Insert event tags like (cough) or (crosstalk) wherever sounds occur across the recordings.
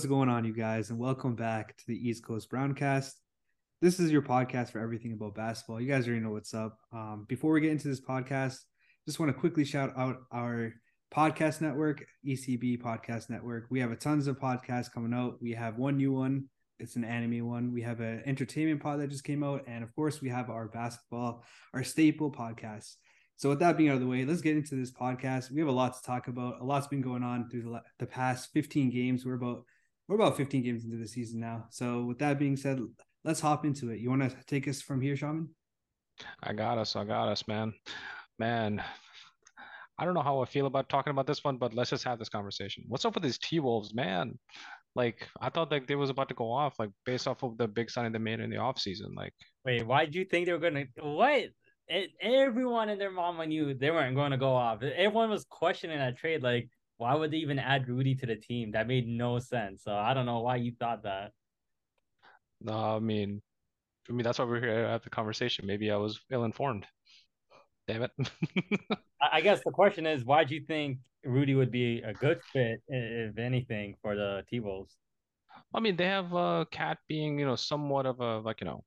What's going on, you guys? And welcome back to the East Coast Browncast. This is your podcast for everything about basketball. You guys already know what's up. Um, before we get into this podcast, just want to quickly shout out our podcast network, ECB Podcast Network. We have a tons of podcasts coming out. We have one new one. It's an anime one. We have an entertainment pod that just came out, and of course, we have our basketball, our staple podcast. So, with that being out of the way, let's get into this podcast. We have a lot to talk about. A lot's been going on through the, the past 15 games. We're about we're about 15 games into the season now. So, with that being said, let's hop into it. You want to take us from here, Shaman? I got us. I got us, man. Man, I don't know how I feel about talking about this one, but let's just have this conversation. What's up with these T Wolves, man? Like, I thought like they was about to go off, like based off of the big signing they made in the offseason. Like, wait, why did you think they were gonna what? it, everyone and their mama knew they weren't going to go off. Everyone was questioning that trade. Like, why would they even add Rudy to the team? That made no sense. So I don't know why you thought that. No, I mean, I mean that's why we're here at the conversation. Maybe I was ill informed. Damn it. (laughs) I guess the question is, why do you think Rudy would be a good fit, if anything, for the T Wolves? I mean, they have uh, Cat being, you know, somewhat of a like, you know,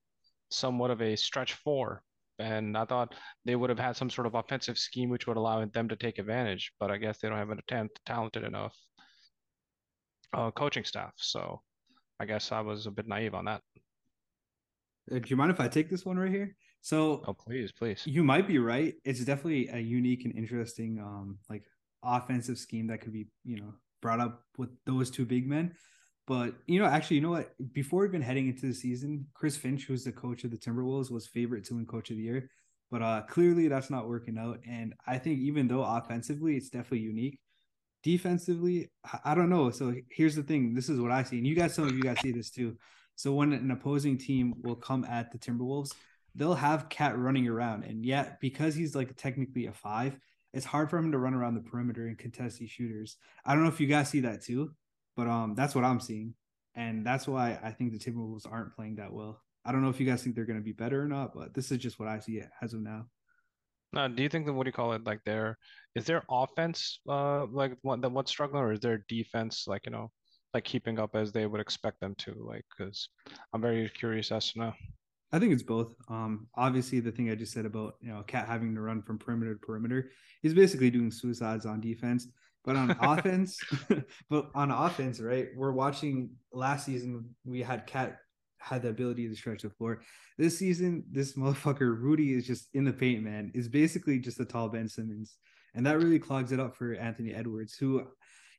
somewhat of a stretch four and I thought they would have had some sort of offensive scheme which would allow them to take advantage. But I guess they don't have an attempt talented enough uh, coaching staff. So I guess I was a bit naive on that. Uh, do you mind if I take this one right here? So, oh please, please. You might be right. It's definitely a unique and interesting, um, like offensive scheme that could be, you know, brought up with those two big men. But you know, actually, you know what? Before even heading into the season, Chris Finch, who's the coach of the Timberwolves, was favorite to win Coach of the Year. But uh, clearly, that's not working out. And I think even though offensively it's definitely unique, defensively, I don't know. So here's the thing: this is what I see, and you guys, some of you guys see this too. So when an opposing team will come at the Timberwolves, they'll have Cat running around, and yet because he's like technically a five, it's hard for him to run around the perimeter and contest these shooters. I don't know if you guys see that too. But um, that's what I'm seeing, and that's why I think the Timberwolves aren't playing that well. I don't know if you guys think they're going to be better or not, but this is just what I see as of now. Now, do you think that what do you call it? Like their is their offense uh like what what's struggling, or is their defense like you know like keeping up as they would expect them to? Like, because I'm very curious as to know. I think it's both. Um, obviously, the thing I just said about you know Cat having to run from perimeter to perimeter, he's basically doing suicides on defense. But on offense, (laughs) but on offense, right? We're watching last season. We had Cat had the ability to stretch the floor. This season, this motherfucker Rudy is just in the paint, man. Is basically just a tall Ben Simmons, and that really clogs it up for Anthony Edwards, who,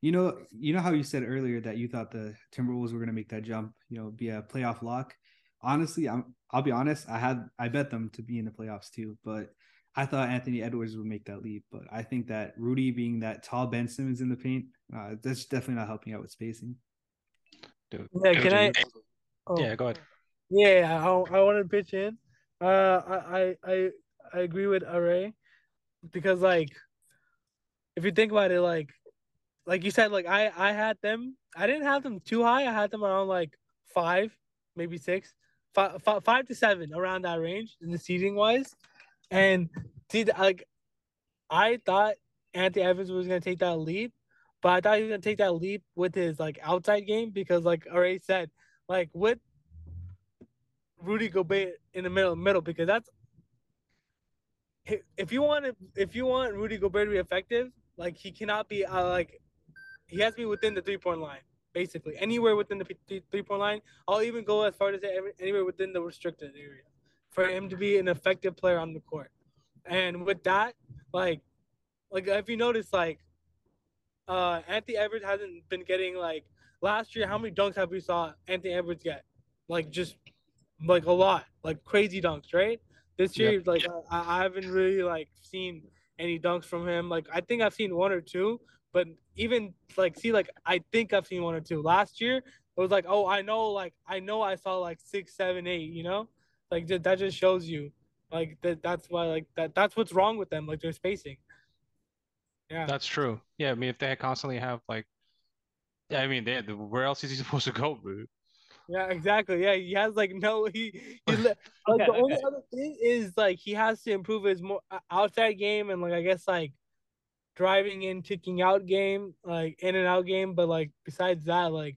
you know, you know how you said earlier that you thought the Timberwolves were going to make that jump, you know, be a playoff lock. Honestly, I'm. I'll be honest. I had I bet them to be in the playoffs too, but I thought Anthony Edwards would make that leap, but I think that Rudy being that tall Ben Simmons in the paint, uh, that's definitely not helping out with spacing. Dude, yeah, can I? Oh, yeah, go ahead. Yeah, I, I want to pitch in. Uh, I I I agree with Aray because like, if you think about it, like, like you said, like I I had them. I didn't have them too high. I had them around like five, maybe six, five, five, five to seven around that range in the seating wise. And see, like, I thought Anthony Edwards was gonna take that leap, but I thought he was gonna take that leap with his like outside game because, like already said, like with Rudy Gobert in the middle, middle because that's if you want if you want Rudy Gobert to be effective, like he cannot be uh, like he has to be within the three point line, basically anywhere within the three point line. I'll even go as far as anywhere within the restricted area for him to be an effective player on the court. And with that, like, like if you notice, like, uh, Anthony Edwards hasn't been getting like last year. How many dunks have we saw Anthony Edwards get? Like just like a lot, like crazy dunks, right? This year, yep. like I, I haven't really like seen any dunks from him. Like I think I've seen one or two, but even like see like I think I've seen one or two. Last year it was like oh I know like I know I saw like six, seven, eight, you know. Like that just shows you, like that. That's why like that. That's what's wrong with them. Like they're spacing. Yeah. That's true. Yeah, I mean, if they constantly have like, yeah, I mean, they where else is he (laughs) supposed to go, dude? Yeah, exactly. Yeah, he has like no. He, he (laughs) like the only other thing is like he has to improve his more outside game and like I guess like driving in, kicking out game, like in and out game. But like besides that, like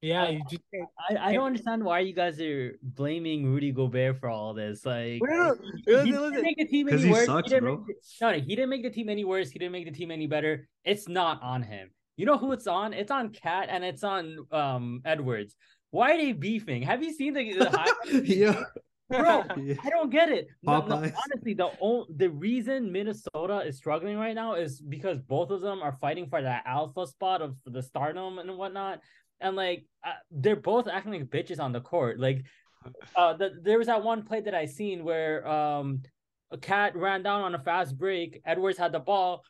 Yeah, you just. I, I don't understand why you guys are blaming Rudy Gobert for all this. Like, No, no, no. he Listen, didn't listen. make the team 'Cause any he worse. sucks, didn't bro. make the- no, no, he didn't make the team any worse. He didn't make the team any better. It's not on him. You know who it's on? It's on Cat and it's on um Edwards. Why are they beefing? Have you seen the, the (laughs) high? yeah. Bro, (laughs) yeah. I don't get it. No, no, honestly, the o- the reason Minnesota is struggling right now is because both of them are fighting for that alpha spot of the stardom and whatnot, and like uh, they're both acting like bitches on the court. Like, uh, the, there was that one play that I seen where um a cat ran down on a fast break. Edwards had the ball.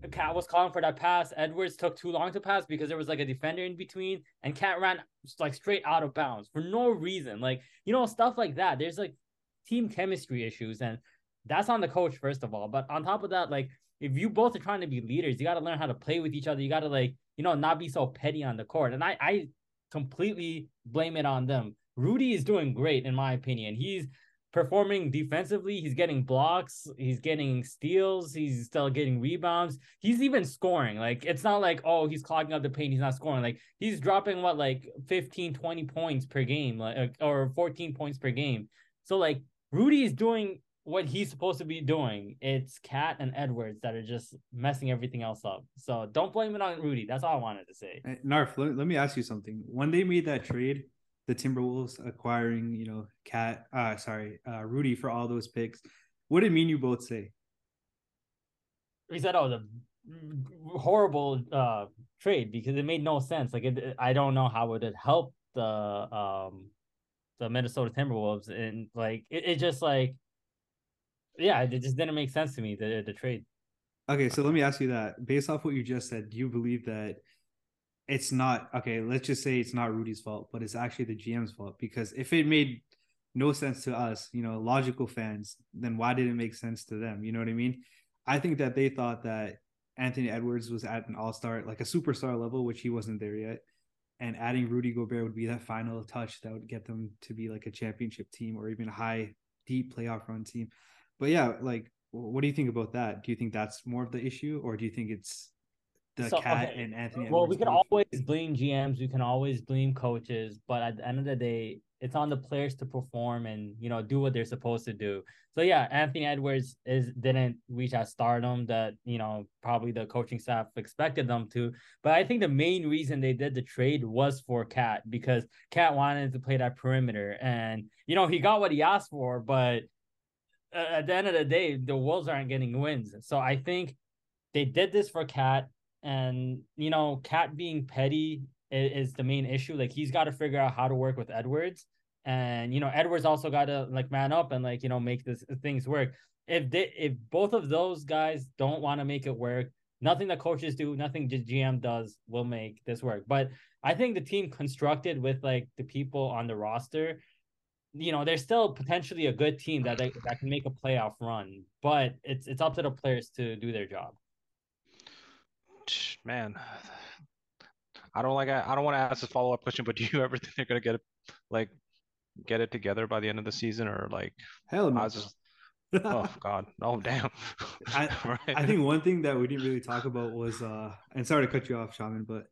The cat was calling for that pass. Edwards took too long to pass because there was like a defender in between, and cat ran like straight out of bounds for no reason. Like you know stuff like that. There's like team chemistry issues, and that's on the coach first of all. But on top of that, like if you both are trying to be leaders, you got to learn how to play with each other. You got to like you know not be so petty on the court. And I I completely blame it on them. Rudy is doing great in my opinion. He's performing defensively. He's getting blocks. He's getting steals. He's still getting rebounds. He's even scoring. Like it's not like, oh, he's clogging up the paint. He's not scoring. Like he's dropping what like 15, 20 points per game, like or 14 points per game. So like Rudy is doing what he's supposed to be doing. It's Cat and Edwards that are just messing everything else up. So don't blame it on Rudy. That's all I wanted to say. Narf, let, let me ask you something. When they made that trade, the Timberwolves acquiring, you know, Cat, uh, sorry, uh, Rudy for all those picks, what did mean you both say? he said, "Oh, the horrible uh trade because it made no sense. Like, it, I don't know how it would help the um the Minnesota Timberwolves, and like it, it just like yeah, it just didn't make sense to me the the trade. Okay, so let me ask you that. Based off what you just said, do you believe that it's not okay? Let's just say it's not Rudy's fault, but it's actually the GM's fault. Because if it made no sense to us, you know, logical fans, then why did it make sense to them? You know what I mean? I think that they thought that Anthony Edwards was at an all star, like a superstar level, which he wasn't there yet. And adding Rudy Gobert would be that final touch that would get them to be like a championship team or even a high, deep playoff run team. But yeah, like, what do you think about that? Do you think that's more of the issue, or do you think it's the So, cat okay, and Anthony? Well, Edwards we can always blame GMs, we can always blame coaches, but at the end of the day, it's on the players to perform and you know do what they're supposed to do. So yeah, Anthony Edwards is didn't reach that stardom that you know probably the coaching staff expected them to. But I think the main reason they did the trade was for Cat because Cat wanted to play that perimeter, and you know he got what he asked for, but at the end of the day, the Wolves aren't getting wins. So I think they did this for Cat, and you know, Cat being petty is, is the main issue. Like he's got to figure out how to work with Edwards, and you know, Edwards also got to like man up and like you know make this things work. If they if both of those guys don't want to make it work, nothing the coaches do, nothing the GM does will make this work. But I think the team constructed with like the people on the roster you know, they're still potentially a good team that they, that can make a playoff run, but it's it's up to the players to do their job. Man, (sighs) I don't like. I, I don't want to ask a follow up question, but do you (laughs) ever think they're gonna get it, like, get it together by the end of the season, or like, Hell no. was just, oh (laughs) god, oh (laughs) damn. I- Right. I think one thing that we didn't really talk about was uh and sorry to cut you off, Shaman, but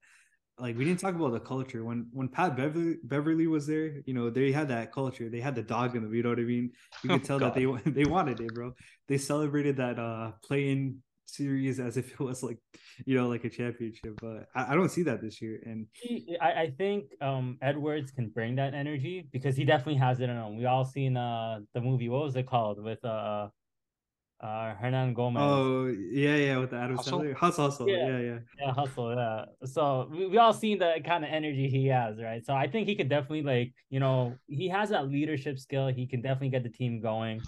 like we didn't talk about the culture. When when Pat Beverley Beverley was there, you know, they had that culture. They had the dog in them, you know what I mean? You (laughs) could Oh, tell that they (laughs) they wanted it, bro. They celebrated that uh play-in series as if it was like, you know, like a championship. But I, I don't see that this year. And He, I, I think um Edwards can bring that energy because he definitely has it in him. We all seen uh the movie. What was it called with uh uh Hernangomez? oh yeah, yeah, with the Adam Hustle? Sandler. Hustle, hustle. Yeah. Yeah, yeah. Yeah, hustle. Yeah. So we, we all seen the kind of energy he has, right? So I think he could definitely like, you know, he has that leadership skill. He can definitely get the team going.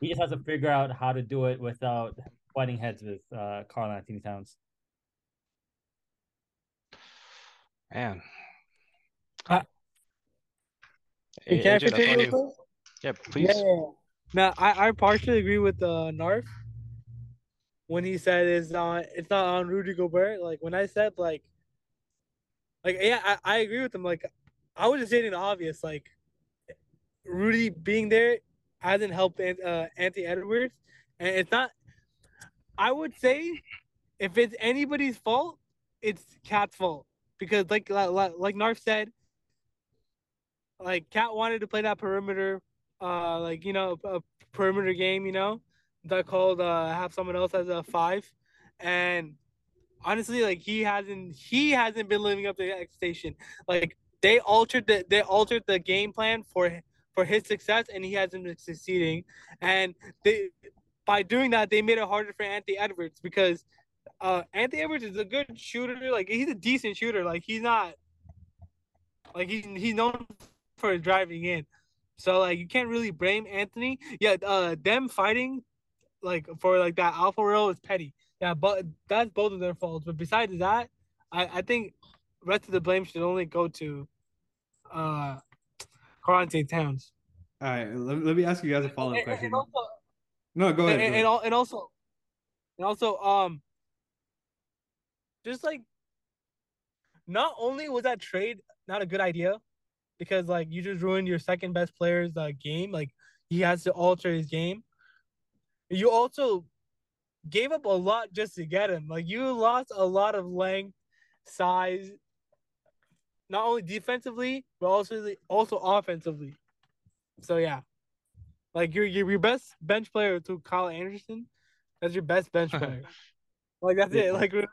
He just has to figure out how to do it without butting heads with uh Karl-Anthony Towns. Man. Uh, Hey, Can I AJ, that's continue on with Yeah, Yeah, please. yeah, yeah. Now I, I partially agree with uh, Narf when he said it's not it's not on Rudy Gobert. Like when I said like like yeah, I, I agree with him. Like I was just stating the obvious. Like Rudy being there hasn't helped uh, Anthony Edwards, and it's not. I would say if it's anybody's fault, it's Cat's fault because like like, like Narf said, like Cat wanted to play that perimeter, uh, like you know, a perimeter game, you know, that called uh have someone else as a five, and honestly, like he hasn't he hasn't been living up to the expectation. Like they altered the they altered the game plan for for his success, and he hasn't been succeeding. And they by doing that, they made it harder for Anthony Edwards because uh Anthony Edwards is a good shooter. Like he's a decent shooter. Like he's not like he's he's known for driving in. So like you can't really blame Anthony. Yeah, uh them fighting like for like that alpha role is petty. Yeah, but that's both of their faults. But besides that, I, I think rest of the blame should only go to uh Karl-Anthony Towns. All right, let, let me ask you guys a follow up question. And, also, no, go ahead. and, go ahead. and also and also um just like not only was that trade not a good idea because like you just ruined your second best player's uh, game like he has to alter his game you also gave up a lot just to get him like you lost a lot of length size not only defensively but also also offensively so yeah like your your, your best bench player to Kyle Anderson that's your best bench (laughs) player like that's Yeah. it like really.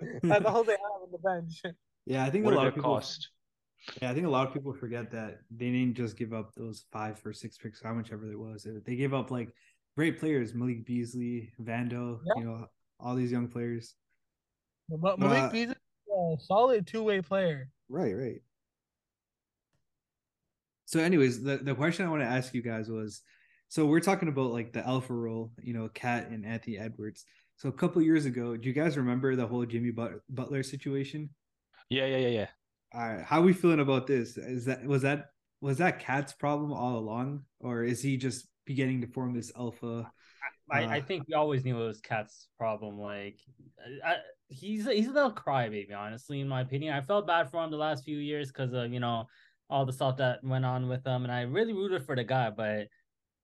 (laughs) that's all they have on the bench yeah, I think What a did lot of people. cost? Yeah, I think a lot of people forget that they didn't just give up those five or six picks, how much ever it was. They gave up like great players, Malik Beasley, Vando, Yeah. you know, all these young players. Ma- Uh, Malik Beasley a solid two way player Right, right. So, anyways, the, the question I want to ask you guys was so we're talking about like the alpha role, you know, Cat and Anthony Edwards. So a couple years ago, do you guys remember the whole Jimmy But- Butler situation? Yeah, yeah, yeah, yeah. All right, how are we feeling about this? Is that was that was that Cat's problem all along, or is he just beginning to form this alpha? I, Uh, I think we always knew it was Cat's problem. Like, I, he's he's a little crybaby, honestly, in my opinion. I felt bad for him the last few years because of you know all the stuff that went on with him, and I really rooted for the guy. But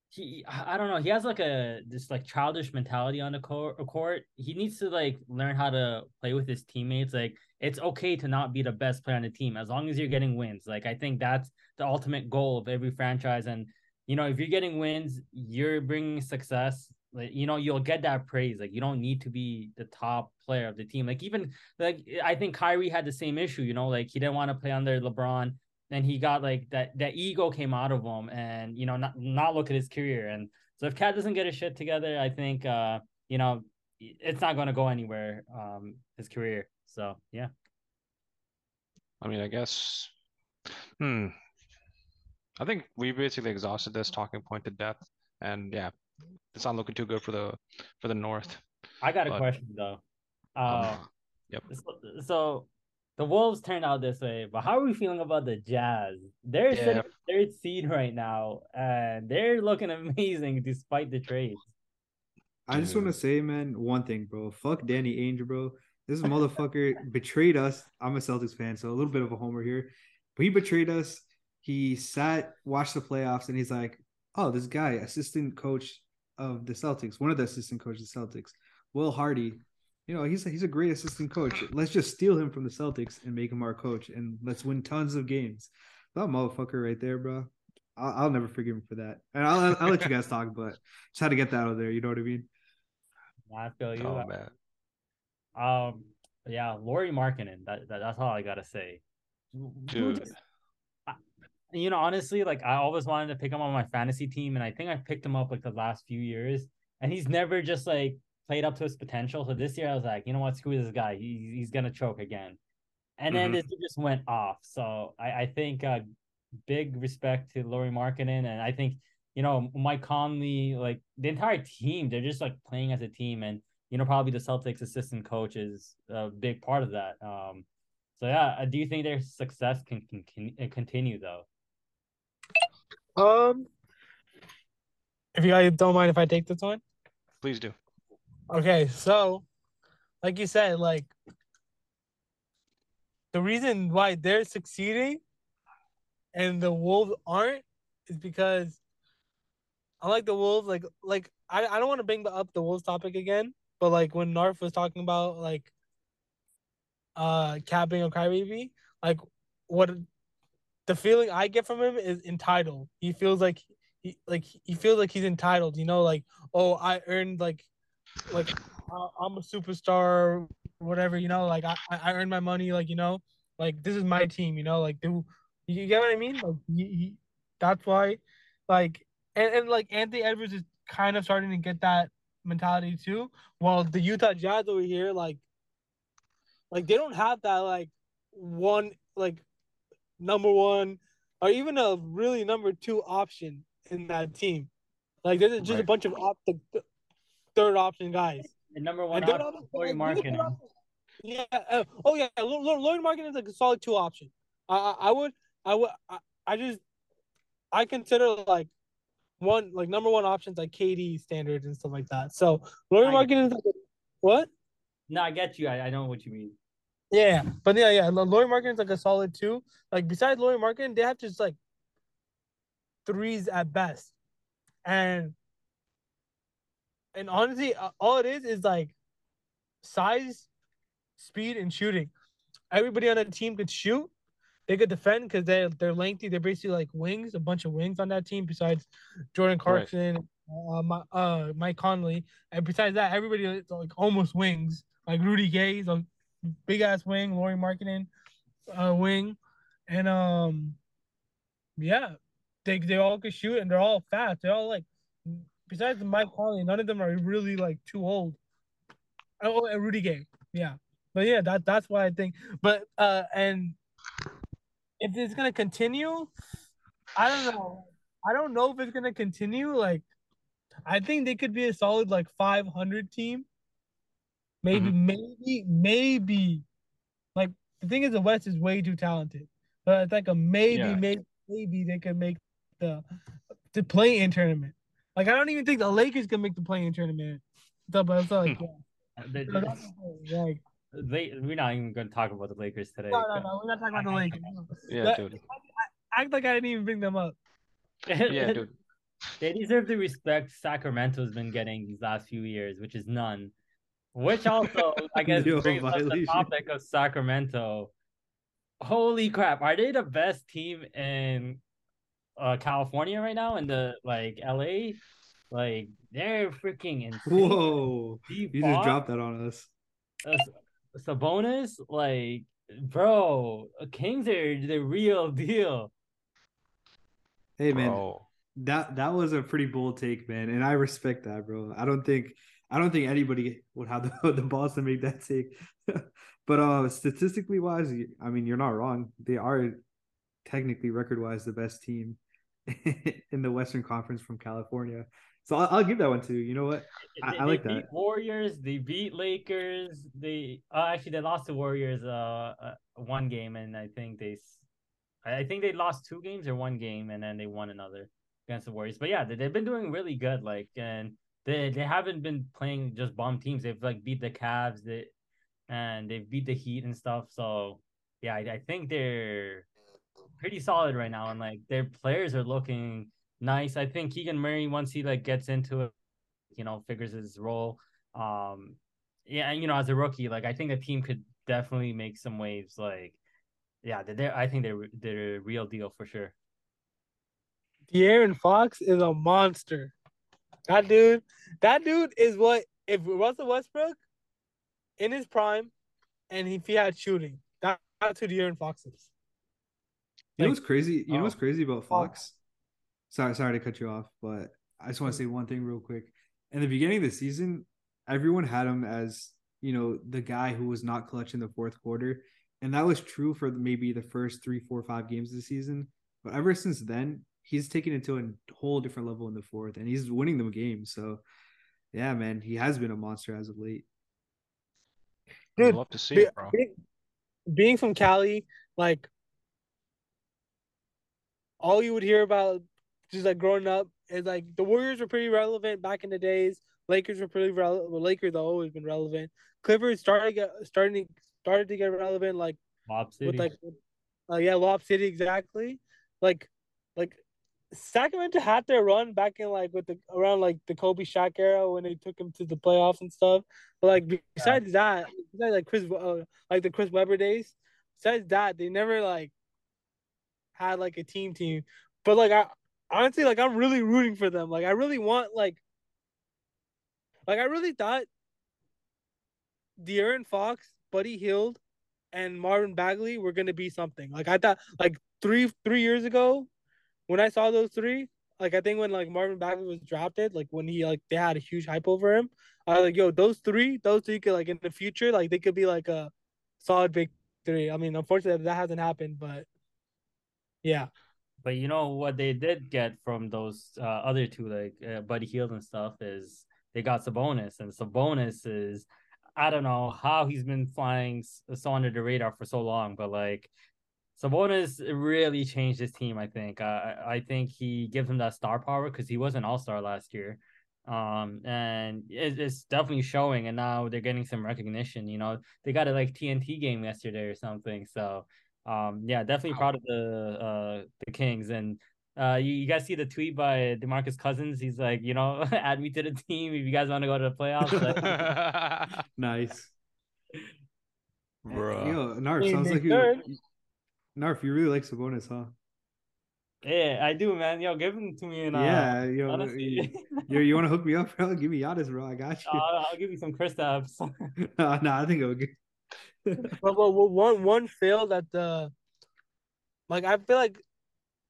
he, I don't know, he has like a this like childish mentality on the court. Uh, court. He needs to like learn how to play with his teammates. Like, it's okay to not be the best player on the team as long as you're getting wins. Like, I think that's the ultimate goal of every franchise, and you know, if you're getting wins, you're bringing success. Like, you know, you'll get that praise. Like, you don't need to be the top player of the team. Like, even like I think Kyrie had the same issue. You know, like he didn't want to play under LeBron, and he got like that. That ego came out of him, and you know, not not look at his career. And so if Cat doesn't get his shit together, I think uh, you know, it's not going to go anywhere. Um, his career. So yeah. I mean, I guess. Hmm. I think we basically exhausted this talking point to death, and yeah, it's not looking too good for the for the North. I got a But- question though. Um, Uh, yep. so, so the Wolves turned out this way, but how are we feeling about the Jazz? They're Yeah. sitting third seed right now, and they're looking (laughs) amazing despite the trades. I just want to say, man, one thing, bro. Fuck Danny Ainge, bro. This motherfucker (laughs) betrayed us. I'm a Celtics fan, so a little bit of a homer here. But he betrayed us. He sat, watched the playoffs, and he's like, oh, this guy, assistant coach of the Celtics, one of the assistant coaches of the Celtics, Will Hardy. You know, he's a, he's a great assistant coach. Let's just steal him from the Celtics and make him our coach, and let's win tons of games. That motherfucker right there, bro. I'll, I'll never forgive him for that. And I'll, I'll, I'll let you guys talk, but just had to get that out of there. You know what I mean? I feel you. Oh man. Um, yeah, Lauri Markkanen. That, that that's all I gotta say. Dude, Dude. you know, honestly, like I always wanted to pick him on my fantasy team, and I think I picked him up like the last few years, and he's never just like played up to his potential. So this year I was like, you know what, screw this guy. He, he's gonna choke again. And then Mhm. this just went off. So I, I think uh big respect to Lauri Markkanen, and I think you know Mike Conley, like the entire team, they're just like playing as a team, and you know probably the Celtics assistant coach is a big part of that. Um, so yeah, uh, do you think their success can, can, can continue though? Um, if you guys don't mind if I take this one. Please do. Okay, so like you said, like the reason why they're succeeding and the Wolves aren't is because unlike the Wolves, like like I, I don't want to bring up the Wolves topic again, but like when Narf was talking about like uh capping of Crybaby, like what the feeling I get from him is entitled. He feels like he like he feels like he's entitled. You know, like oh, I earned like like uh, I'm a superstar, whatever. You know, like I I earned my money. Like you know, like this is my team. You know, like do you get what I mean? Like he, he that's why, like and, and like Anthony Edwards is kind of starting to get that mentality too. While the Utah Jazz over here, like, like they don't have that like one like number one or even a really number two option in that team. Like there's just right. a bunch of op- the third option guys. The number one and option, Lauri Markkanen. Yeah. Uh, oh yeah, Lauri Markkanen is like a solid two option. I, I, I would I would I, I just I consider like one like number one options like KD standards and stuff like that. So Lauri Markkanen is like, what? No, I get you. I, I know what you mean. Yeah, but yeah, yeah. Lauri Markkanen is like a solid two. Like besides Lauri Markkanen, they have just like threes at best, and and honestly, uh, all it is is like size, speed, and shooting. Everybody on the team could shoot. They could defend because they they're lengthy. They're basically like wings, a bunch of wings on that team. Besides Jordan Clarkson, right. uh, uh, Mike Conley, and besides that, everybody is like almost wings. Like Rudy Gay, a big ass wing. Lauri Markkanen, uh, wing, and um, yeah, they they all could shoot and they're all fast. They're all like, besides Mike Conley, none of them are really like too old. Oh, and Rudy Gay, yeah. But yeah, that that's why I think. But uh, and if it's gonna continue, I don't know. I don't know if it's gonna continue. Like, I think they could be a solid like 500 team. Maybe, mm-hmm. maybe, maybe. Like the thing is, the West is way too talented. But it's like a maybe, yeah. maybe, maybe they could make the the play in tournament. Like I don't even think the Lakers can make the play in tournament. But it's like, hmm. yeah. Uh, like they, we're not even going to talk about the Lakers today. No, no, no. We're not talking about the Lakers. (laughs) Yeah, that, dude. Act like I didn't even bring them up. (laughs) yeah, dude. They deserve the respect Sacramento's been getting these last few years, which is none. Which also, I (laughs) guess, brings up the topic of Sacramento. Holy crap! Are they the best team in uh, California right now? In the like LA, like they're freaking insane. Whoa! you just dropped that on us. Uh, Sabonis, like, bro, Kings are the real deal. Hey man, bro. that that was a pretty bold take, man, and I respect that, bro. I don't think I don't think anybody would have (laughs) the, the balls to make that take. (laughs) but uh statistically wise, I mean, you're not wrong. They are technically record wise the best team (laughs) in the Western Conference from California. So I'll, I'll, give that one to you. You know what? I, I like that. Warriors. They beat Lakers. They uh, actually they lost to Warriors uh, uh, one game, and I think they, I think they lost two games or one game, and then they won another against the Warriors. But yeah, they, they've been doing really good. Like, and they they haven't been playing just bomb teams. They've like beat the Cavs, they, and they've beat the Heat and stuff. So yeah, I, I think they're pretty solid right now, and like their players are looking nice. I think Keegan Murray once he like gets into it, you know, figures his role. Um, yeah, and you know, as a rookie, like I think the team could definitely make some waves. Like, yeah, they're I think they're they're a real deal for sure. De'Aaron Fox is a monster. That dude, that dude is what if Russell Westbrook in his prime, and if he had shooting, that, that's who De'Aaron Fox is. You like, know what's crazy? You oh, know what's oh. crazy about Fox? sorry, sorry to cut you off, but I just want to say one thing real quick. In the beginning of the season, everyone had him as you know the guy who was not clutch in the fourth quarter, and that was true for maybe the first three, four, five games of the season. But ever since then, he's taken it to a whole different level in the fourth, and he's winning them games. So, yeah, man, he has been a monster as of late. Dude, I'd love to see be, it, bro. Being, being from Cali, like all you would hear about just like growing up, is like the Warriors were pretty relevant back in the days. Lakers were pretty relevant. Well, Lakers have always been relevant. Clippers started get starting started to get relevant like Lob City. with like uh, yeah, Lob City exactly. Like like Sacramento had their run back in like with the around like the Kobe Shaq era when they took him to the playoffs and stuff. But like besides yeah. that, besides like Chris uh, like the Chris Webber days, besides that, they never like had like a team team, but like I honestly like I'm really rooting for them. Like I really want like like I really thought De'Aaron Fox, Buddy Hield, and Marvin Bagley were gonna be something. Like I thought like three three years ago when I saw those three, like I think when like Marvin Bagley was drafted, like when he like they had a huge hype over him. I was like, yo, those three, those three could like in the future, like they could be like a solid big three. I mean, unfortunately that hasn't happened, but yeah. But you know what they did get from those uh, other two, like uh, Buddy Hield and stuff, is they got Sabonis, and Sabonis is I don't know how he's been flying so under the radar for so long, but like Sabonis really changed his team. I think. Uh, I think he gives him that star power because he was an All Star last year, um, and it, it's definitely showing. And now they're getting some recognition. You know, they got a like TNT game yesterday or something. So, um, yeah, definitely proud of the uh the Kings. And uh, you, you guys see the tweet by Demarcus Cousins? He's like, you know, (laughs) add me to the team if you guys want to go to the playoffs. Like, (laughs) nice. Bro. Yo, Narf, Hey, sounds they like you. could. Narf, you really like Sabonis, huh? yeah, I do, man. Yo, give him to me and uh, yeah, yo, honestly, (laughs) you, you want to hook me up, bro? Give me Giannis, bro. I got you. I'll, I'll give you some Kristaps. no, nah, I think it'll get. (laughs) but, but, one one fail that the like I feel like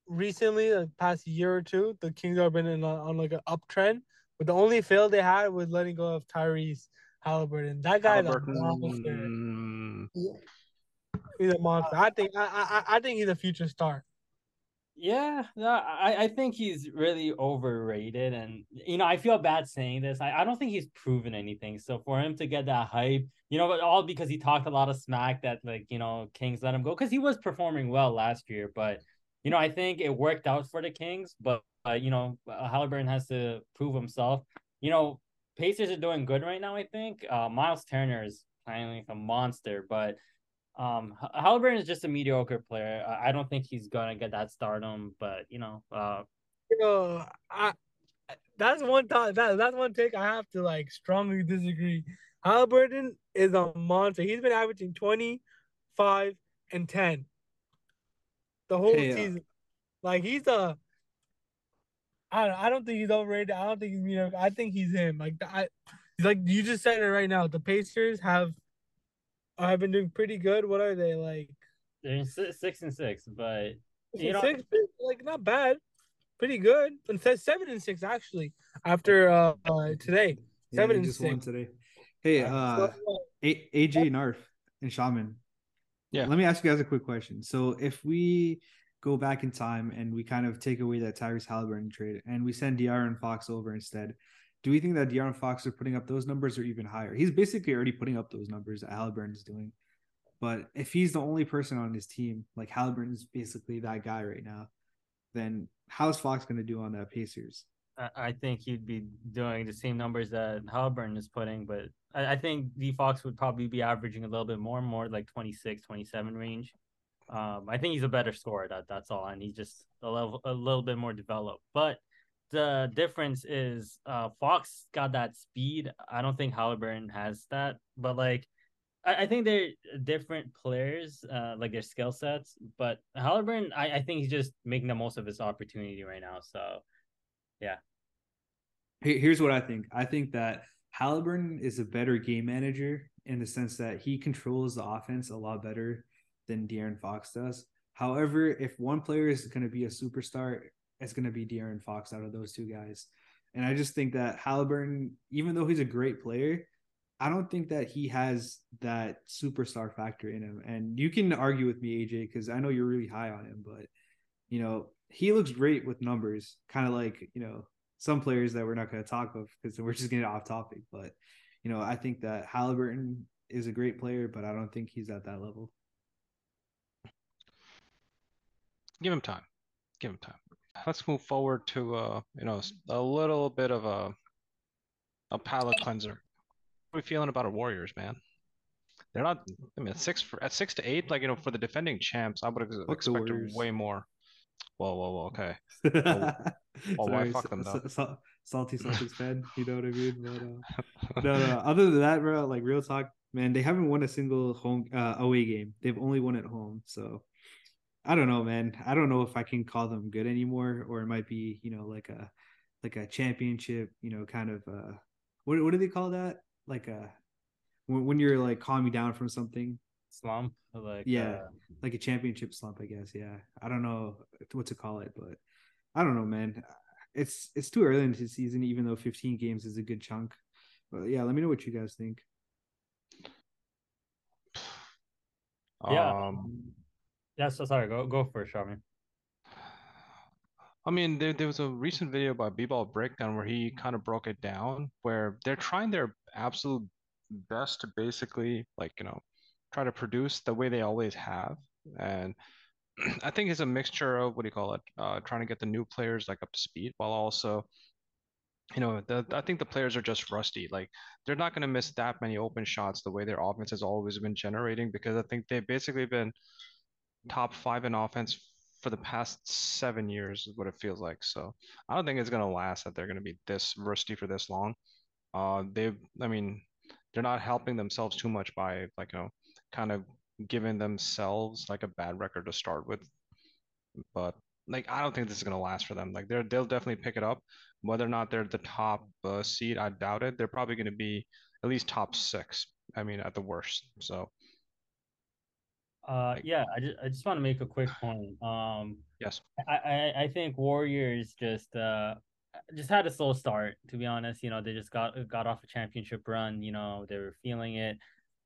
recently, the past year or two, the Kings have been in a, on like an uptrend. But the only fail they had was letting go of Tyrese Halliburton. That guy's a monster. He's a monster. I think I, I I think he's a future star. Yeah, no, I, I think he's really overrated. And, you know, I feel bad saying this. I, I don't think he's proven anything. So for him to get that hype, you know, but all because he talked a lot of smack that, like, you know, Kings let him go because he was performing well last year. But, you know, I think it worked out for the Kings. But, uh, you know, Halliburton has to prove himself. You know, Pacers are doing good right now, I think. Uh, Miles Turner is playing like a monster, but um, H- Halliburton is just a mediocre player. I I don't think he's gonna get that stardom, but you know, uh, You know, I that's one time that that's one take I have to like strongly disagree. Halliburton is a monster. He's been averaging 25 and 10 the whole Hey, uh, season. Like he's a I don't, I don't think he's overrated. I don't think he's mediocre. I think he's him. Like I like you just said it right now. The Pacers have have been doing pretty good. What are they like? they're in six and six, but You know- six, like not bad, pretty good. And says seven and six actually after uh, uh today. Yeah, Seven they and just won six. today. Hey, uh, A- AJ Narf and Shaman. Yeah. Let me ask you guys a quick question. So if we go back in time and we kind of take away that Tyrese Halliburton trade and we send De'Aaron Fox over instead, do we think that De'Aaron Fox is putting up those numbers or even higher? He's basically already putting up those numbers that Halliburton is doing. But if he's the only person on his team, like Halliburton is basically that guy right now, then how's Fox going to do on that Pacers? I, think he'd be doing the same numbers that Halliburton is putting. But I, I think D Fox would probably be averaging a little bit more, more like 26, 27 range. Um, I think he's a better scorer. That that's all, and he's just a level a little bit more developed. But the difference is uh Fox got that speed. I don't think Halliburton has that. But like I, think they're different players, uh like their skill sets. But Halliburton, I, I think he's just making the most of his opportunity right now. So yeah. Here's what I think. I think that Halliburton is a better game manager in the sense that he controls the offense a lot better than De'Aaron Fox does. However, if one player is going to be a superstar, it's going to be De'Aaron Fox out of those two guys. And I just think that Halliburton, even though he's a great player, I don't think that he has that superstar factor in him. And you can argue with me, AJ, because I know you're really high on him, but you know, he looks great with numbers, kind of like, you know, some players that we're not going to talk of because we're just getting off topic. But, you know, I think that Halliburton is a great player, but I don't think he's at that level. give him time. Give him time. Let's move forward to uh, you know, a little bit of a a palate cleanser. What are we feeling about our Warriors, man? They're not. I mean, at six for at six to eight, like you know, for the defending champs, I would expect way more. Whoa, whoa, whoa. Okay. oh, (laughs) why fuck them, though? salty Celtics fan, you know what I mean? But, uh, (laughs) no, no. Other than that, bro, like real talk, man, they haven't won a single home uh, away game. They've only won at home. So I don't know, man. I don't know if I can call them good anymore, or it might be, you know, like a like a championship, you know, kind of uh what what do they call that? Like a when, when you're like calming down from something. Slump, like Yeah. uh, Like a championship slump, I guess. Yeah. I don't know what to call it, but I don't know, man. It's it's too early into the season, even though 15 games is a good chunk. But yeah, let me know what you guys think. (sighs) Yeah. Um, yeah. So sorry, go go for it. I mean, there, there was a recent video by B-Ball Breakdown where he kind of broke it down, where they're trying their absolute best to basically, like, you know, try to produce the way they always have. And (clears throat) I think it's a mixture of what do you call it? Uh, trying to get the new players like up to speed while also, you know, the, I think the players are just rusty. Like they're not going to miss that many open shots the way their offense has always been generating because I think they've basically been top five in offense for the past seven years is what it feels like. So I don't think it's gonna last that they're gonna be this rusty for this long. Uh, they've, I mean, they're not helping themselves too much by like you know, kind of giving themselves like a bad record to start with. But like I don't think this is gonna last for them. Like they're they'll definitely pick it up. Whether or not they're the top uh, seed, I doubt it. They're probably gonna be at least top six. I mean, at the worst. So Uh, yeah, I just I just want to make a quick point. Um, yes. I, I I think Warriors just uh just had a slow start to be honest. You know, they just got got off a championship run. You know, they were feeling it,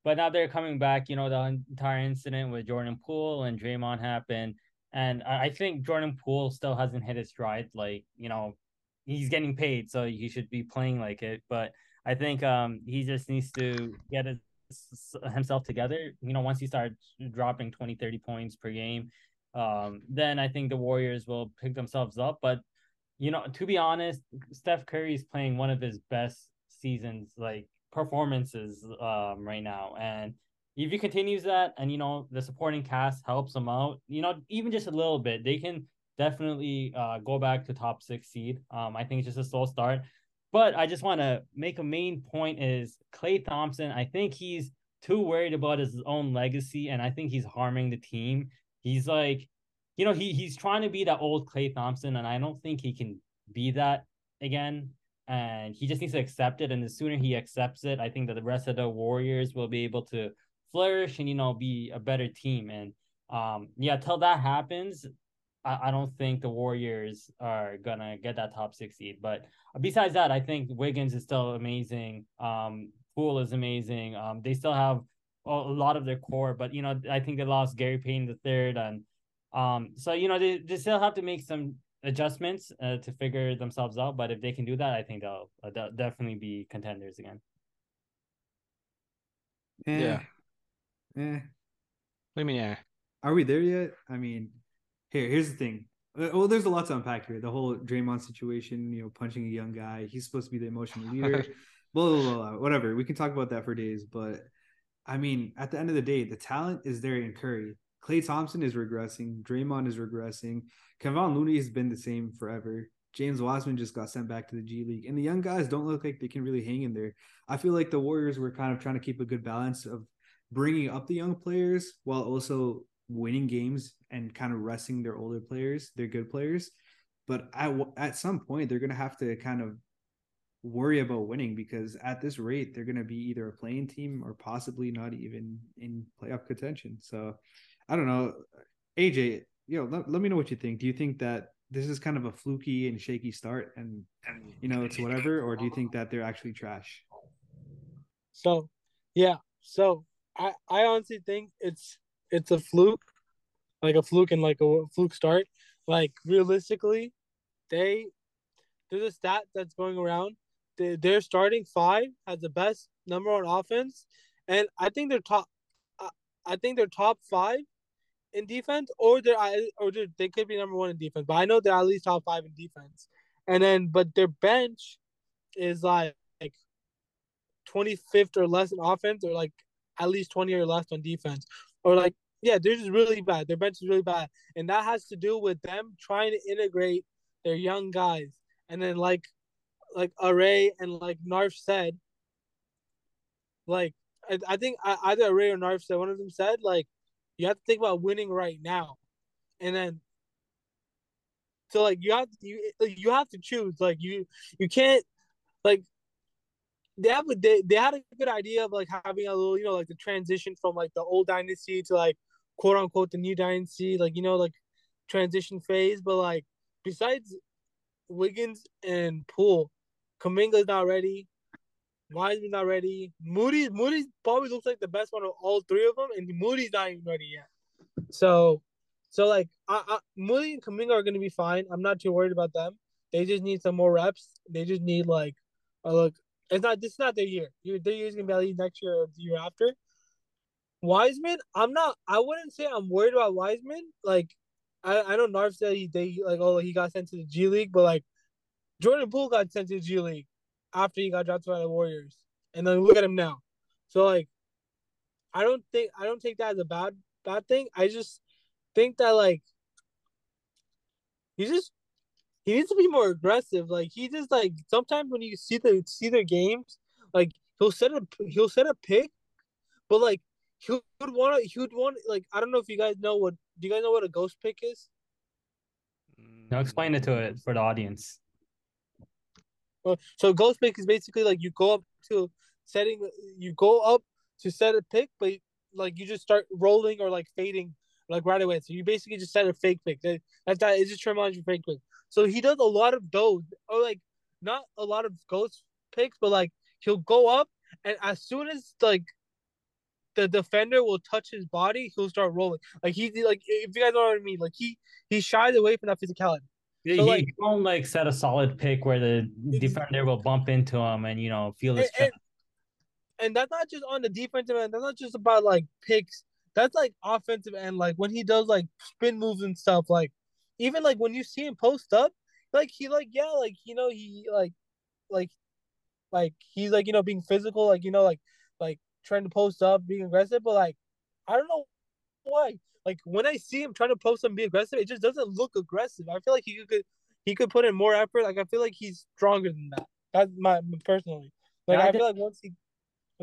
but now they're coming back. You know, the entire incident with Jordan Poole and Draymond happened, and I, I think Jordan Poole still hasn't hit his stride. Like you know, he's getting paid, so he should be playing like it. But I think um he just needs to get his, himself together. You know, once he starts dropping 20, 30 points per game um, then I think the Warriors will pick themselves up. But you know, to be honest, Steph Curry is playing one of his best seasons, like performances, um, right now. And if he continues that, and you know, the supporting cast helps him out, you know, even just a little bit, they can definitely uh go back to top six seed. Um, I think it's just a slow start. But I just want to make a main point is Klay Thompson. I think he's too worried about his own legacy, and I think he's harming the team. He's like, you know, he he's trying to be that old Klay Thompson, and I don't think he can be that again. And he just needs to accept it. And the sooner he accepts it, I think that the rest of the Warriors will be able to flourish and you know be a better team. And um, yeah, till that happens, I, I don't think the Warriors are gonna get that top six seed. But besides that, I think Wiggins is still amazing. Um, Poole is amazing. Um, they still have a lot of their core, but you know, I think they lost Gary Payton the third, and um, so you know, they, they still have to make some adjustments uh, to figure themselves out. But if they can do that, I think they'll, uh, they'll definitely be contenders again. Eh, Yeah. Eh. What do you mean, yeah? Are we there yet? I mean, here, here's the thing. Uh, Well, there's a lot to unpack here. The whole Draymond situation, you know, punching a young guy. He's supposed to be the emotional leader. (laughs) blah, blah, blah, blah, whatever. We can talk about that for days. But I mean, at the end of the day, the talent is there in Curry. Klay Thompson is regressing. Draymond is regressing. Kevon Looney has been the same forever. James Wiseman just got sent back to the G League. And the young guys don't look like they can really hang in there. I feel like the Warriors were kind of trying to keep a good balance of bringing up the young players while also winning games and kind of resting their older players, their good players. But at, at some point, they're going to have to kind of worry about winning because at this rate, they're going to be either a playing team or possibly not even in playoff contention. So I don't know. AJ, you know, let, let me know what you think. Do you think that this is kind of a fluky and shaky start and, you know, it's whatever? Or do you think that they're actually trash? So, yeah. So I I honestly think it's it's a fluke, like a fluke and like a fluke start. Like realistically, they there's a stat that's going around. They, their starting five has the best number on offense, and I think they're top. I, think they're top five in defense, or they're or they're, they could be number one in defense. But I know they're at least top five in defense. And then, but their bench is like like 25th or less in offense, or like at least 20 or less on defense, or like yeah, they're just really bad. Their bench is really bad, and that has to do with them trying to integrate their young guys. And then like like Aray and like Narf said, like I, I think either Aray or Narf said one of them said like you have to think about winning right now. and then so like you have you you have to choose. Like you you can't like they have they, they had a good idea of like having a little you know like the transition from like the old dynasty to like quote unquote the new dynasty like you know like transition phase but like besides Wiggins and Poole, Kuminga's not ready. Wiseman's not ready. Moody Moody probably looks like the best one of all three of them, and Moody's not even ready yet. So, so like, I, I, Moody and Kuminga are gonna be fine. I'm not too worried about them. They just need some more reps. They just need like, a look. It's not. Is not their year. Their year is gonna be at least next year or the year after. Wiseman, I'm not. I wouldn't say I'm worried about Wiseman. Like, I I know Narf said he they like oh he got sent to the G League, but like Jordan Poole got sent to the G League after he got drafted by the Warriors, and then look at him now. So like, I don't think I don't take that as a bad bad thing. I just think that like he just he needs to be more aggressive. Like he just like sometimes when you see the see their games, like he'll set a he'll set a pick, but like he would want to he would want like I don't know if you guys know what do you guys know what a ghost pick is? No, explain it to it for the audience. Uh, so ghost pick is basically like you go up to setting, you go up to set a pick, but like you just start rolling or like fading like right away. So you basically just set a fake pick. That, that's that. It just reminds you fake pick. So he does a lot of those, or like not a lot of ghost picks, but like he'll go up and as soon as like the defender will touch his body, he'll start rolling. Like he like if you guys know what I mean, like he he shies away from that physicality. So he like, won't like set a solid pick where the defender will bump into him and you know feel his and, and, and, that's not just on the defensive end. That's not just about like picks. That's like offensive end. Like when he does like spin moves and stuff. Like even like when you see him post up, like he like yeah, like you know he like like like he's like you know being physical, like you know like like trying to post up, being aggressive. But like I don't know why like when I see him trying to post and be aggressive, it just doesn't look aggressive. I feel like he could he could put in more effort. Like I feel like he's stronger than that. That's my personally. Like I, I feel like once he,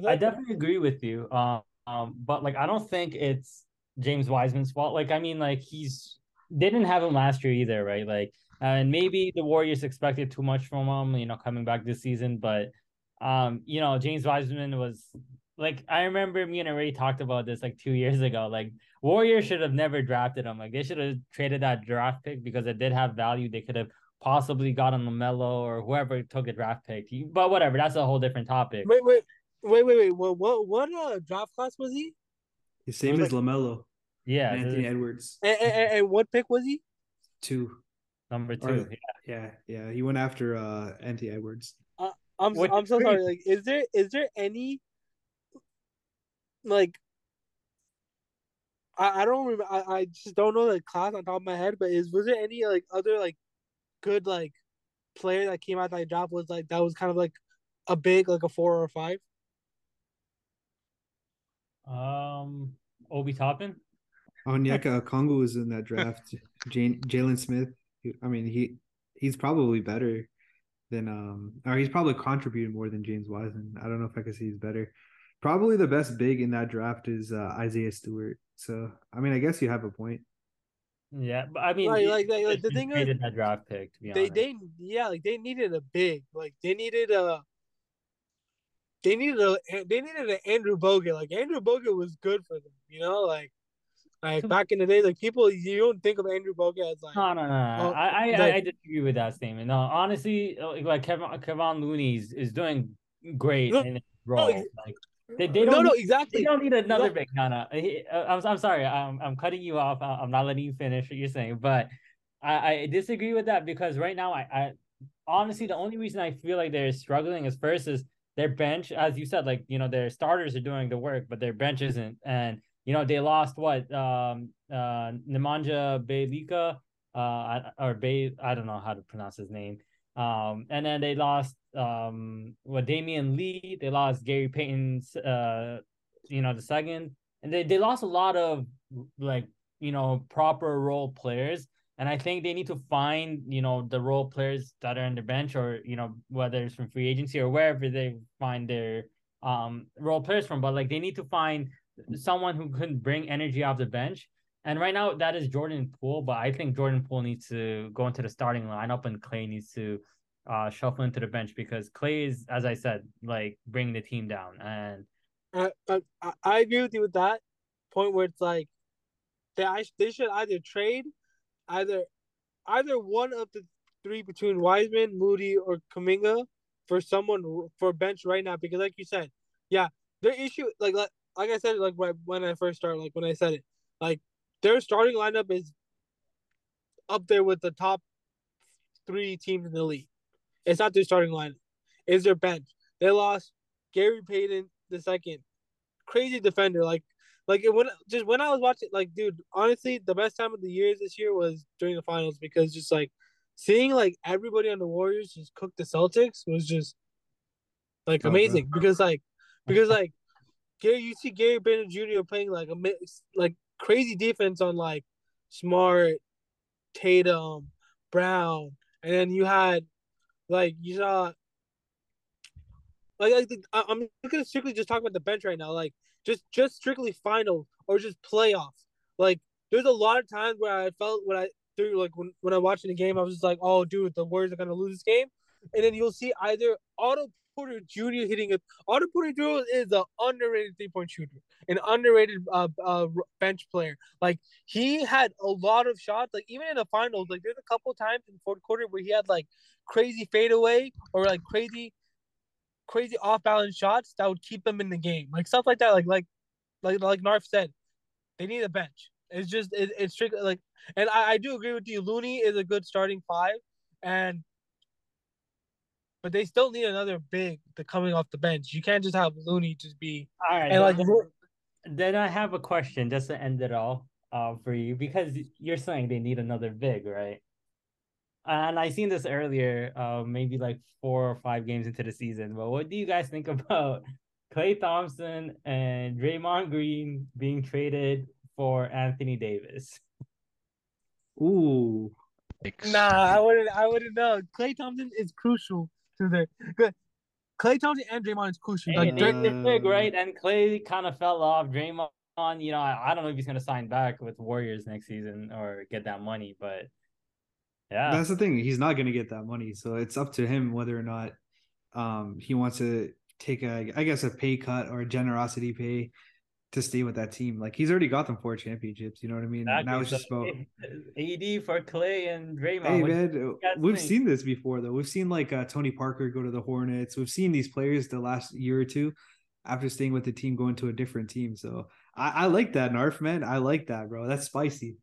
I definitely agree with you. Um, um, but like I don't think it's James Wiseman's fault. Like I mean, like he's they didn't have him last year either, right? Like and maybe the Warriors expected too much from him, you know, coming back this season. But um, you know, James Wiseman was like I remember me and Ray talked about this like two years ago. Like Warriors should have never drafted him. Like they should have traded that draft pick because it did have value. They could have possibly gotten LaMelo or whoever took a draft pick. But whatever, that's a whole different topic. Wait, wait, wait, wait, wait. What what what uh, draft class was he? The same as like, LaMelo. Yeah, Anthony Edwards. And, and, and, what pick was he? Two. Number two. Or, yeah. yeah, yeah. He went after uh Anthony Edwards. Uh, I'm I'm so sorry. Like, is there is there any like I, I don't remember I, I just don't know the class on top of my head, but is was there any like other like good like player that came out that draft was like that was kind of like a big like a four or a five? Um Obi Toppin? Onyeka (laughs) Okongwu was in that draft. Jane Jalen Smith. I mean he he's probably better than um or he's probably contributed more than James Wiseman. I don't know if I could say he's better. Probably the best big in that draft is uh, Isaiah Stewart. So I mean, I guess you have a point. Yeah, but I mean, like, like, like the thing is, that draft pick. To be they honest. they yeah, like they needed a big, like they needed a. They needed a they needed an Andrew Bogut. Like Andrew Bogut was good for them, you know, like like back in the day, like people you don't think of Andrew Bogut as like no no no. Oh, I I, like, I disagree with that statement. No, honestly, like Kevin Kevon Looney is, is doing great no, in his role. No, like, they, they don't no no need, exactly. They don't need another big no no. Uh, I'm I'm sorry. I'm I'm cutting you off. I'm not letting you finish what you're saying, but I, I disagree with that because right now I, I honestly the only reason I feel like they're struggling is first is their bench, as you said, like you know their starters are doing the work, but their bench isn't, and you know they lost what um uh Nemanja Bjelica uh or Bay I don't know how to pronounce his name um, and then they lost um what Damion Lee, they lost Gary Payton's uh you know the second, and they, they lost a lot of like you know proper role players. And I think they need to find, you know, the role players that are on the bench or, you know, whether it's from free agency or wherever they find their um role players from. But like they need to find someone who can bring energy off the bench And right now, that is Jordan Poole, but I think Jordan Poole needs to go into the starting lineup, and Klay needs to uh, shuffle into the bench because Klay is, as I said, like bringing the team down. And I, I I agree with you with that point where it's like they they should either trade either either one of the three between Wiseman, Moody, or Kuminga for someone for bench right now because like you said, yeah, their issue like like, like I said like when I first started like when I said it like their starting lineup is up there with the top three teams in the league. It's not their starting lineup. It's their bench. They lost Gary Payton the second. Crazy defender. Like like it when just when I was watching like dude, honestly, the best time of the years this year was during the finals because just like seeing like everybody on the Warriors just cook the Celtics was just like oh, amazing because like because like Gary you see Gary Payton Jr. playing like a like crazy defense on like Smart, Tatum, Brown, and then you had like you saw like, like I'm gonna strictly just talk about the bench right now. Like just just strictly final or just playoffs. Like there's a lot of times where I felt when I through like when, when I'm watching the game, I was just like, oh dude, the Warriors are gonna lose this game. And then you'll see either Otto Porter Jr. hitting it. Otto Porter Jr. is an underrated three point shooter, an underrated uh, uh, bench player. Like he had a lot of shots. Like even in the finals, like there's a couple times in the fourth quarter where he had like crazy fadeaway or like crazy, crazy off balance shots that would keep them in the game. Like stuff like that. Like like like like Narf said, they need a bench. It's just it, it's strictly like, and I, I do agree with you. Looney is a good starting five, and but they still need another big to coming off the bench. You can't just have Looney just be all right. And like, then I have a question just to end it all uh, for you because you're saying they need another big, right? And I seen this earlier, uh, maybe like four or five games into the season. But what do you guys think (laughs) about Klay Thompson and Draymond Green being traded for Anthony Davis? Ooh. Nah, I wouldn't. I wouldn't know. Klay Thompson is crucial to the good. Klay Thompson and Draymond is crucial. Like, uh, big, right? And Clay kind of fell off. Draymond, you know, I, I don't know if he's gonna sign back with Warriors next season or get that money, but yeah, that's the thing. He's not gonna get that money, so it's up to him whether or not um he wants to take a, I guess, a pay cut or a generosity pay to stay with that team. Like he's already got them four championships. You know what I mean? Exactly. Now it's just about AD for Klay and Draymond. Hey man, we've seen this before though. We've seen like uh, Tony Parker go to the Hornets. We've seen these players the last year or two after staying with the team going to a different team. So I, I like that, Narf man. I like that, bro. That's spicy.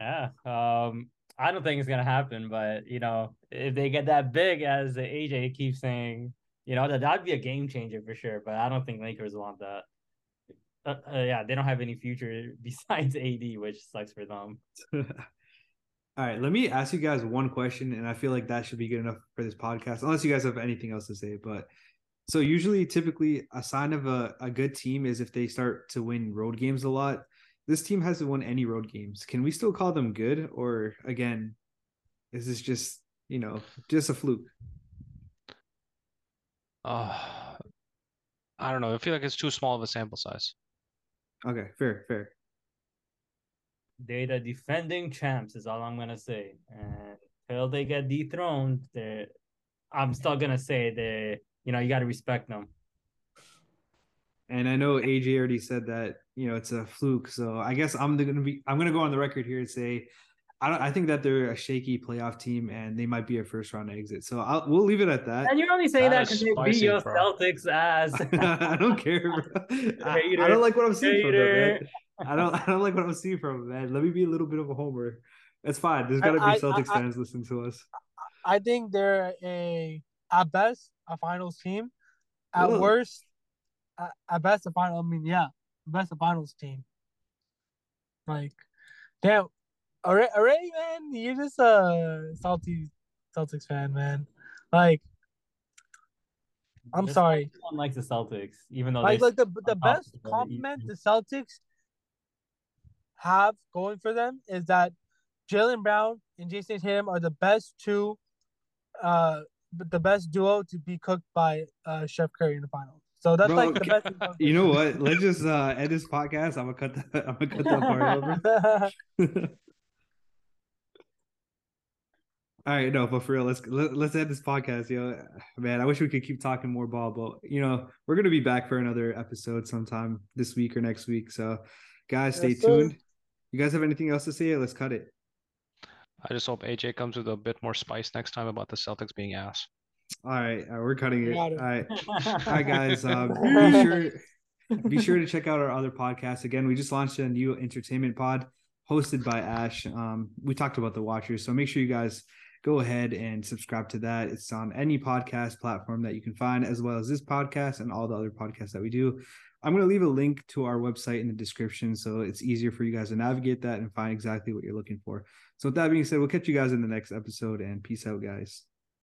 Yeah. Um. I don't think it's gonna happen, but you know, if they get that big, as the AJ keeps saying, you know, that that'd be a game changer for sure. But I don't think Lakers want that uh, uh, yeah, they don't have any future (laughs) besides AD, which sucks for them. (laughs) All right, let me ask you guys one question, and I feel like that should be good enough for this podcast, unless you guys have anything else to say. But so usually, typically, a sign of a, a good team is if they start to win road games a lot. This team hasn't won any road games. Can we still call them good, or again, is this just you know just a fluke? Uh, I don't know. I feel like it's too small of a sample size. Okay, fair, fair. They're the defending champs, is all I'm gonna say. And until they get dethroned, they I'm still gonna say they, you know, you gotta respect them. And I know AJ already said that, you know, it's a fluke. So I guess I'm gonna be I'm gonna go on the record here and say I don't. I think that they're a shaky playoff team, and they might be a first round exit. So I'll, we'll leave it at that. And you're only saying that because they beat your bro. Celtics ass. (laughs) I don't care. (laughs) I, I, don't like what I'm seeing Hater. from them, man. I don't. I don't like what I'm seeing from them, man. Let me be a little bit of a homer. It's fine. There's gotta be Celtics I, fans listening to us. I think they're a at best a finals team, at Whoa. worst, at, at best a final. I mean, yeah, best a finals team. Like, damn, already, already, man, you're just a salty Celtics fan, man. Like, I'm sorry. No One likes the Celtics, even though like, like the the best compliment the Celtics have going for them is that Jaylen Brown and Jayson Tatum are the best two, uh, the best duo to be cooked by uh Chef Curry in the finals. So that's Bro, like the best. (laughs) You know what? Let's just uh end this podcast. I'm gonna cut that. (laughs) I'm gonna cut that part over. (laughs) All right, no, but for real, let's let, let's end this podcast, yo. Man, I wish we could keep talking more ball, but you know we're gonna be back for another episode sometime this week or next week. So, guys, stay Yes, sir. tuned. You guys have anything else to say? Let's cut it. I just hope AJ comes with a bit more spice next time about the Celtics being ass. All right, all right, we're cutting it. All Got it. right, (laughs) all right, guys. Um, (laughs) be sure be sure to check out our other podcasts. Again, we just launched a new entertainment pod hosted by Ash. Um, we talked about the Watchers, so make sure you guys go ahead and subscribe to that. It's on any podcast platform that you can find, as well as this podcast and all the other podcasts that we do. I'm going to leave a link to our website in the description so it's easier for you guys to navigate that and find exactly what you're looking for. So, with that being said, we'll catch you guys in the next episode and peace out, guys.